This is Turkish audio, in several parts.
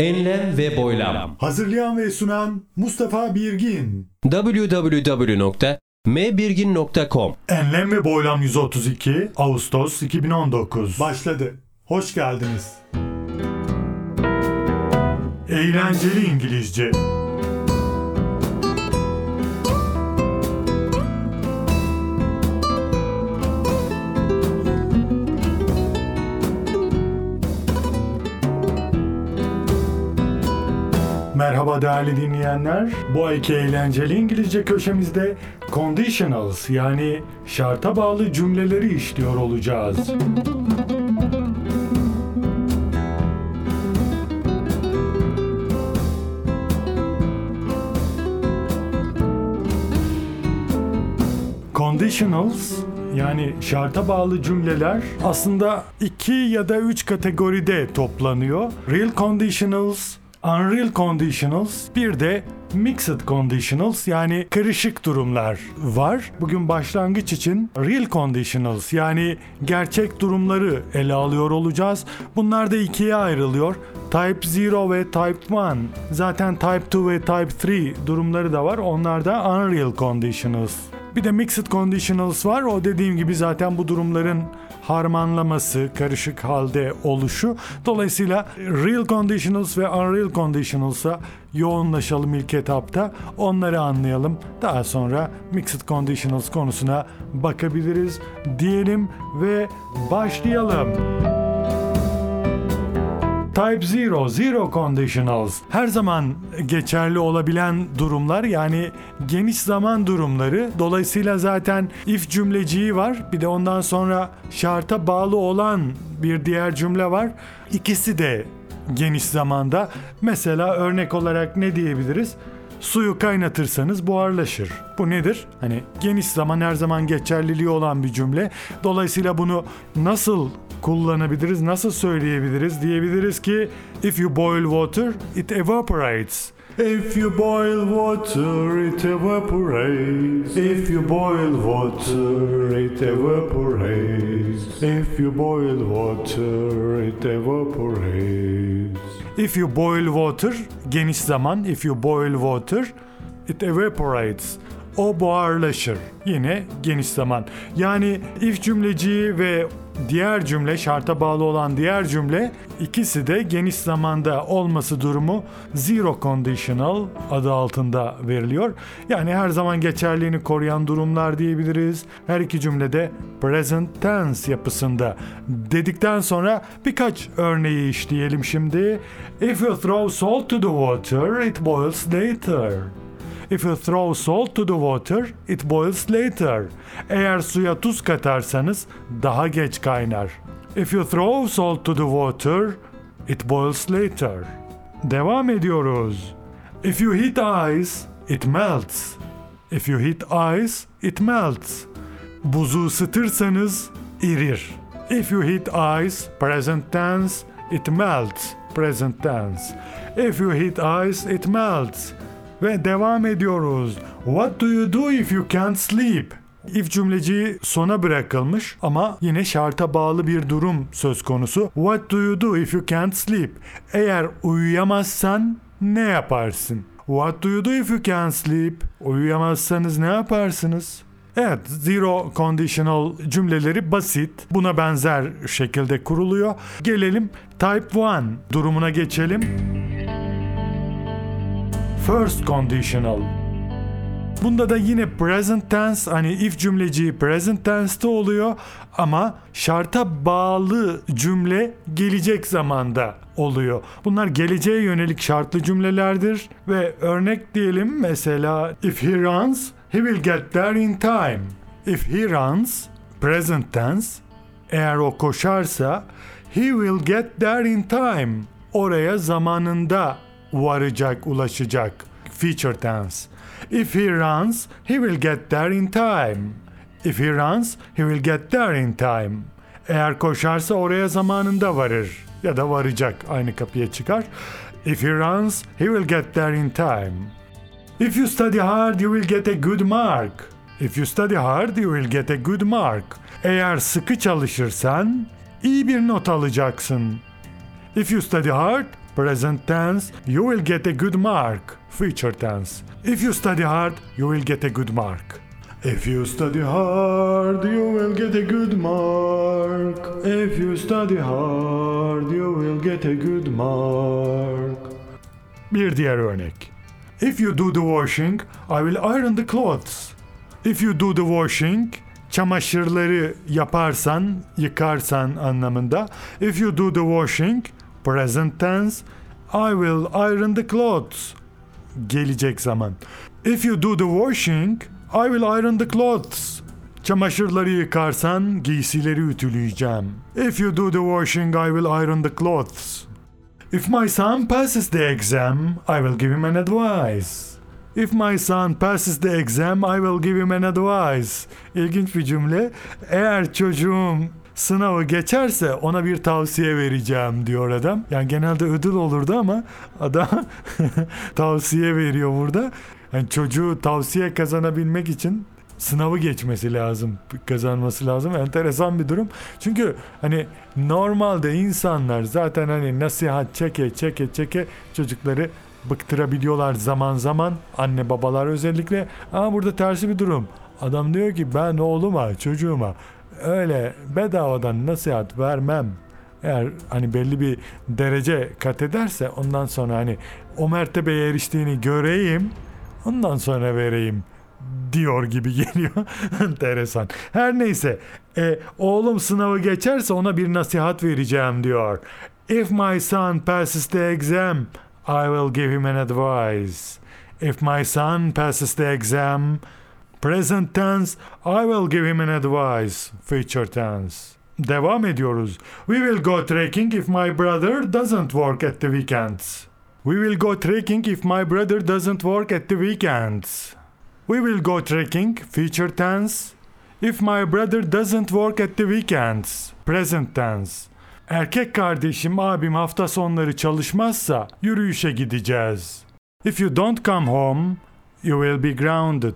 Enlem ve boylam. Hazırlayan ve sunan Mustafa Birgin. www.mbirgin.com Enlem ve Boylam 132 Ağustos 2019 başladı. Hoş geldiniz. Eğlenceli İngilizce. Merhaba değerli dinleyenler. Bu ayki eğlenceli İngilizce köşemizde conditionals yani şarta bağlı cümleleri işliyor olacağız. Conditionals yani şarta bağlı cümleler aslında iki ya da üç kategoride toplanıyor. Real conditionals, unreal conditionals, bir de mixed conditionals yani karışık durumlar var. Bugün başlangıç için real conditionals yani gerçek durumları ele alıyor olacağız. Bunlar da ikiye ayrılıyor. Type 0 ve Type 1. Zaten Type 2 ve Type 3 durumları da var. Onlar da unreal conditionals. Bir de mixed conditionals var. O dediğim gibi zaten bu durumların harmanlaması, karışık halde oluşu. Dolayısıyla real conditionals ve unreal conditionals'a yoğunlaşalım ilk etapta. Onları anlayalım. Daha sonra mixed conditionals konusuna bakabiliriz diyelim ve başlayalım. Type 0, Zero Conditionals her zaman geçerli olabilen durumlar yani geniş zaman durumları. Dolayısıyla zaten if cümleciği var. Bir de ondan sonra şarta bağlı olan bir diğer cümle var. İkisi de geniş zamanda. Mesela örnek olarak ne diyebiliriz? Suyu kaynatırsanız buharlaşır. Bu nedir? Hani geniş zaman her zaman geçerliliği olan bir cümle. Dolayısıyla bunu nasıl kullanabiliriz, nasıl söyleyebiliriz diyebiliriz ki if you boil water it evaporates. If you boil water it evaporates. If you boil water it evaporates. If you boil water it evaporates. If you boil water geniş zaman if you boil water it evaporates. O buharlaşır. Yine geniş zaman. Yani if cümleciği ve diğer cümle şarta bağlı olan diğer cümle ikisi de geniş zamanda olması durumu zero conditional adı altında veriliyor. Yani her zaman geçerliğini koruyan durumlar diyebiliriz. Her iki cümlede present tense yapısında dedikten sonra birkaç örneği işleyelim şimdi. If you throw salt to the water it boils later. If you throw salt to the water, it boils later. Eğer suya tuz katarsanız daha geç kaynar. If you throw salt to the water, it boils later. Devam ediyoruz. If you hit ice, it melts. If you hit ice, it melts. Buzu ısıtırsanız erir. If you hit ice, present tense, it melts. Present tense. If you hit ice, it melts. Ve devam ediyoruz. What do you do if you can't sleep? If cümleci sona bırakılmış ama yine şarta bağlı bir durum söz konusu. What do you do if you can't sleep? Eğer uyuyamazsan ne yaparsın? What do you do if you can't sleep? Uyuyamazsanız ne yaparsınız? Evet, zero conditional cümleleri basit. Buna benzer şekilde kuruluyor. Gelelim type 1 durumuna geçelim. First conditional. Bunda da yine present tense hani if cümleciği present tense'te oluyor ama şarta bağlı cümle gelecek zamanda oluyor. Bunlar geleceğe yönelik şartlı cümlelerdir ve örnek diyelim mesela if he runs he will get there in time. If he runs present tense eğer o koşarsa he will get there in time. Oraya zamanında varacak, ulaşacak. Future tense. If he runs, he will get there in time. If he runs, he will get there in time. Eğer koşarsa oraya zamanında varır ya da varacak aynı kapıya çıkar. If he runs, he will get there in time. If you study hard, you will get a good mark. If you study hard, you will get a good mark. Eğer sıkı çalışırsan iyi bir not alacaksın. If you study hard, present tense, you will get a good mark, future tense. If you study hard, you will get a good mark. If you study hard, you will get a good mark. If you study hard, you will get a good mark. Bir diğer örnek. If you do the washing, I will iron the clothes. If you do the washing, çamaşırları yaparsan, yıkarsan anlamında. If you do the washing, present tense, I will iron the clothes. Gelecek zaman. If you do the washing, I will iron the clothes. Çamaşırları yıkarsan giysileri ütüleyeceğim. If you do the washing, I will iron the clothes. If my son passes the exam, I will give him an advice. If my son passes the exam, I will give him an advice. İlginç bir cümle. Eğer çocuğum sınavı geçerse ona bir tavsiye vereceğim diyor adam. Yani genelde ödül olurdu ama adam tavsiye veriyor burada. Yani çocuğu tavsiye kazanabilmek için sınavı geçmesi lazım, kazanması lazım. Enteresan bir durum. Çünkü hani normalde insanlar zaten hani nasihat çeke çeke çeke çocukları bıktırabiliyorlar zaman zaman. Anne babalar özellikle. Ama burada tersi bir durum. Adam diyor ki ben oğluma, çocuğuma öyle bedavadan nasihat vermem. Eğer hani belli bir derece kat ederse ondan sonra hani o mertebeye eriştiğini göreyim ondan sonra vereyim diyor gibi geliyor. Enteresan. Her neyse. E, oğlum sınavı geçerse ona bir nasihat vereceğim diyor. If my son passes the exam, I will give him an advice. If my son passes the exam, present tense, I will give him an advice. Future tense. Devam ediyoruz. We will go trekking if my brother doesn't work at the weekends. We will go trekking if my brother doesn't work at the weekends. We will go trekking, future tense. If my brother doesn't work at the weekends, present tense. Erkek kardeşim abim hafta sonları çalışmazsa yürüyüşe gideceğiz. If you don't come home, you will be grounded.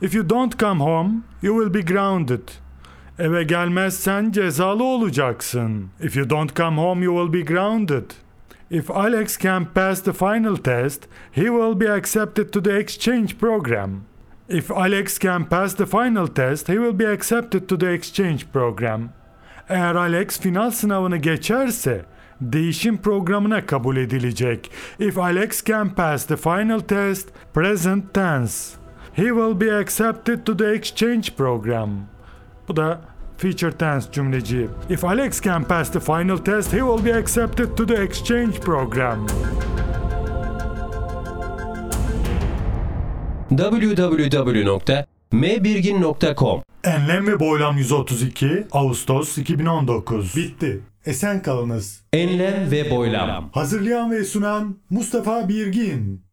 If you don't come home, you will be grounded. Eve gelmezsen cezalı olacaksın. If you don't come home, you will be grounded. If Alex can pass the final test, he will be accepted to the exchange program. If Alex can pass the final test, he will be accepted to the exchange program. Eğer Alex final sınavını geçerse, değişim programına kabul edilecek. If Alex can pass the final test, present tense, he will be accepted to the exchange program. Bu da future tense cümleci. If Alex can pass the final test, he will be accepted to the exchange program. www.mbirgin.com Enlem ve Boylam 132 Ağustos 2019 Bitti. Esen kalınız. Enlem ve boylam. Hazırlayan ve sunan Mustafa Birgin.